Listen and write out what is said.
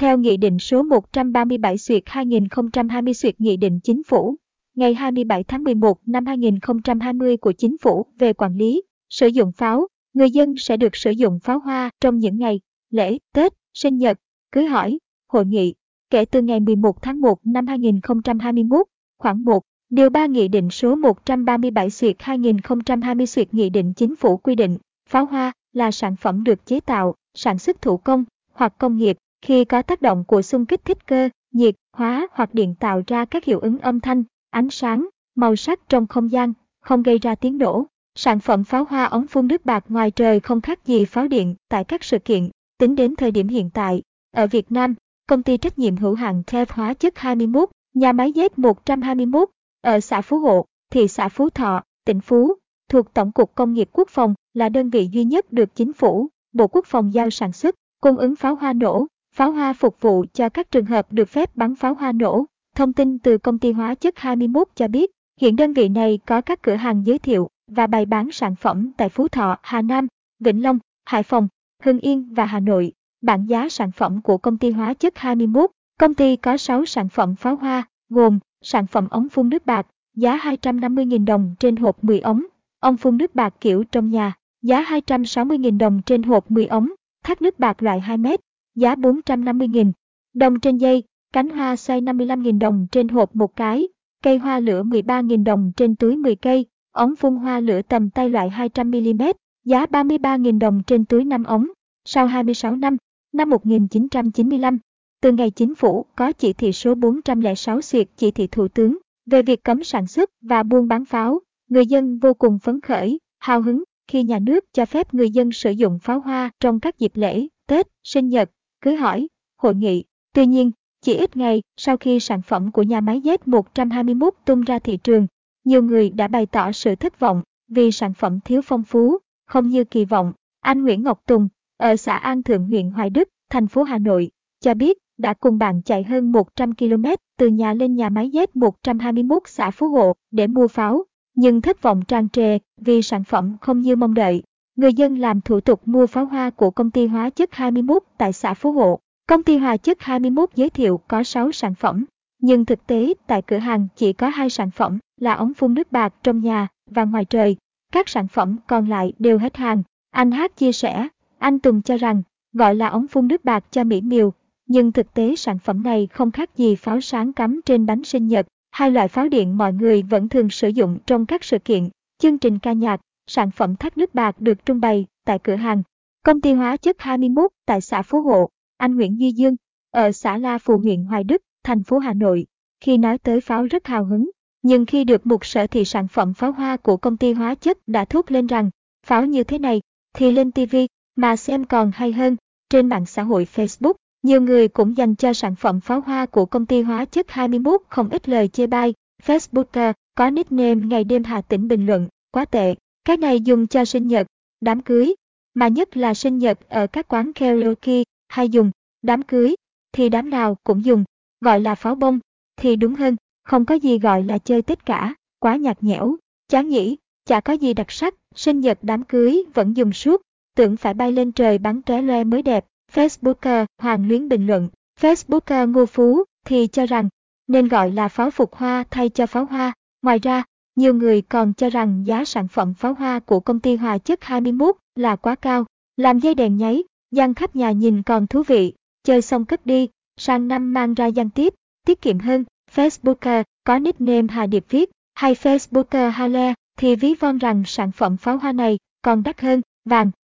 Theo Nghị định số 137 xuyệt 2020 xuyệt Nghị định Chính phủ, ngày 27 tháng 11 năm 2020 của Chính phủ về quản lý, sử dụng pháo, người dân sẽ được sử dụng pháo hoa trong những ngày lễ, Tết, sinh nhật, cưới hỏi, hội nghị, kể từ ngày 11 tháng 1 năm 2021, khoảng 1, Điều 3 Nghị định số 137 xuyệt 2020 xuyệt Nghị định Chính phủ quy định, pháo hoa là sản phẩm được chế tạo, sản xuất thủ công hoặc công nghiệp khi có tác động của xung kích thích cơ, nhiệt, hóa hoặc điện tạo ra các hiệu ứng âm thanh, ánh sáng, màu sắc trong không gian, không gây ra tiếng nổ. Sản phẩm pháo hoa ống phun nước bạc ngoài trời không khác gì pháo điện tại các sự kiện. Tính đến thời điểm hiện tại, ở Việt Nam, công ty trách nhiệm hữu hạn TEV hóa chất 21, nhà máy Z 121, ở xã Phú Hộ, thị xã Phú Thọ, tỉnh Phú, thuộc Tổng cục Công nghiệp Quốc phòng là đơn vị duy nhất được chính phủ, Bộ Quốc phòng giao sản xuất, cung ứng pháo hoa nổ, pháo hoa phục vụ cho các trường hợp được phép bắn pháo hoa nổ. Thông tin từ công ty hóa chất 21 cho biết, hiện đơn vị này có các cửa hàng giới thiệu và bày bán sản phẩm tại Phú Thọ, Hà Nam, Vĩnh Long, Hải Phòng, Hưng Yên và Hà Nội. Bảng giá sản phẩm của công ty hóa chất 21, công ty có 6 sản phẩm pháo hoa, gồm sản phẩm ống phun nước bạc, giá 250.000 đồng trên hộp 10 ống, ống phun nước bạc kiểu trong nhà, giá 260.000 đồng trên hộp 10 ống, thác nước bạc loại 2 mét, giá 450.000 đồng trên dây, cánh hoa xoay 55.000 đồng trên hộp một cái, cây hoa lửa 13.000 đồng trên túi 10 cây, ống phun hoa lửa tầm tay loại 200mm, giá 33.000 đồng trên túi 5 ống. Sau 26 năm, năm 1995, từ ngày chính phủ có chỉ thị số 406 xuyệt chỉ thị thủ tướng về việc cấm sản xuất và buôn bán pháo, người dân vô cùng phấn khởi, hào hứng khi nhà nước cho phép người dân sử dụng pháo hoa trong các dịp lễ, Tết, sinh nhật, cứ hỏi, hội nghị. Tuy nhiên, chỉ ít ngày sau khi sản phẩm của nhà máy Z121 tung ra thị trường, nhiều người đã bày tỏ sự thất vọng vì sản phẩm thiếu phong phú, không như kỳ vọng. Anh Nguyễn Ngọc Tùng, ở xã An Thượng huyện Hoài Đức, thành phố Hà Nội, cho biết đã cùng bạn chạy hơn 100 km từ nhà lên nhà máy Z121 xã Phú Hộ để mua pháo, nhưng thất vọng tràn trề vì sản phẩm không như mong đợi. Người dân làm thủ tục mua pháo hoa của công ty hóa chất 21 tại xã Phú Hộ. Công ty hóa chất 21 giới thiệu có 6 sản phẩm, nhưng thực tế tại cửa hàng chỉ có hai sản phẩm là ống phun nước bạc trong nhà và ngoài trời. Các sản phẩm còn lại đều hết hàng. Anh Hát chia sẻ, anh Tùng cho rằng gọi là ống phun nước bạc cho mỹ miều nhưng thực tế sản phẩm này không khác gì pháo sáng cắm trên bánh sinh nhật, hai loại pháo điện mọi người vẫn thường sử dụng trong các sự kiện, chương trình ca nhạc, sản phẩm thác nước bạc được trưng bày tại cửa hàng. Công ty hóa chất 21 tại xã Phú Hộ, anh Nguyễn Duy Dương, ở xã La Phù huyện Hoài Đức, thành phố Hà Nội, khi nói tới pháo rất hào hứng. Nhưng khi được một sở thị sản phẩm pháo hoa của công ty hóa chất đã thốt lên rằng, pháo như thế này, thì lên TV, mà xem còn hay hơn, trên mạng xã hội Facebook, nhiều người cũng dành cho sản phẩm pháo hoa của công ty hóa chất 21 không ít lời chê bai. Facebooker có nickname ngày đêm Hà Tĩnh bình luận, quá tệ, cái này dùng cho sinh nhật, đám cưới, mà nhất là sinh nhật ở các quán karaoke hay dùng, đám cưới, thì đám nào cũng dùng, gọi là pháo bông, thì đúng hơn, không có gì gọi là chơi Tết cả, quá nhạt nhẽo, chán nhỉ, chả có gì đặc sắc, sinh nhật đám cưới vẫn dùng suốt, tưởng phải bay lên trời bắn tóe loe mới đẹp, Facebooker Hoàng Luyến bình luận, Facebooker Ngô Phú thì cho rằng nên gọi là pháo phục hoa thay cho pháo hoa. Ngoài ra, nhiều người còn cho rằng giá sản phẩm pháo hoa của công ty Hòa chất 21 là quá cao, làm dây đèn nháy, gian khắp nhà nhìn còn thú vị, chơi xong cất đi, sang năm mang ra gian tiếp, tiết kiệm hơn. Facebooker có nickname Hà Điệp viết, hay Facebooker Hale thì ví von rằng sản phẩm pháo hoa này còn đắt hơn vàng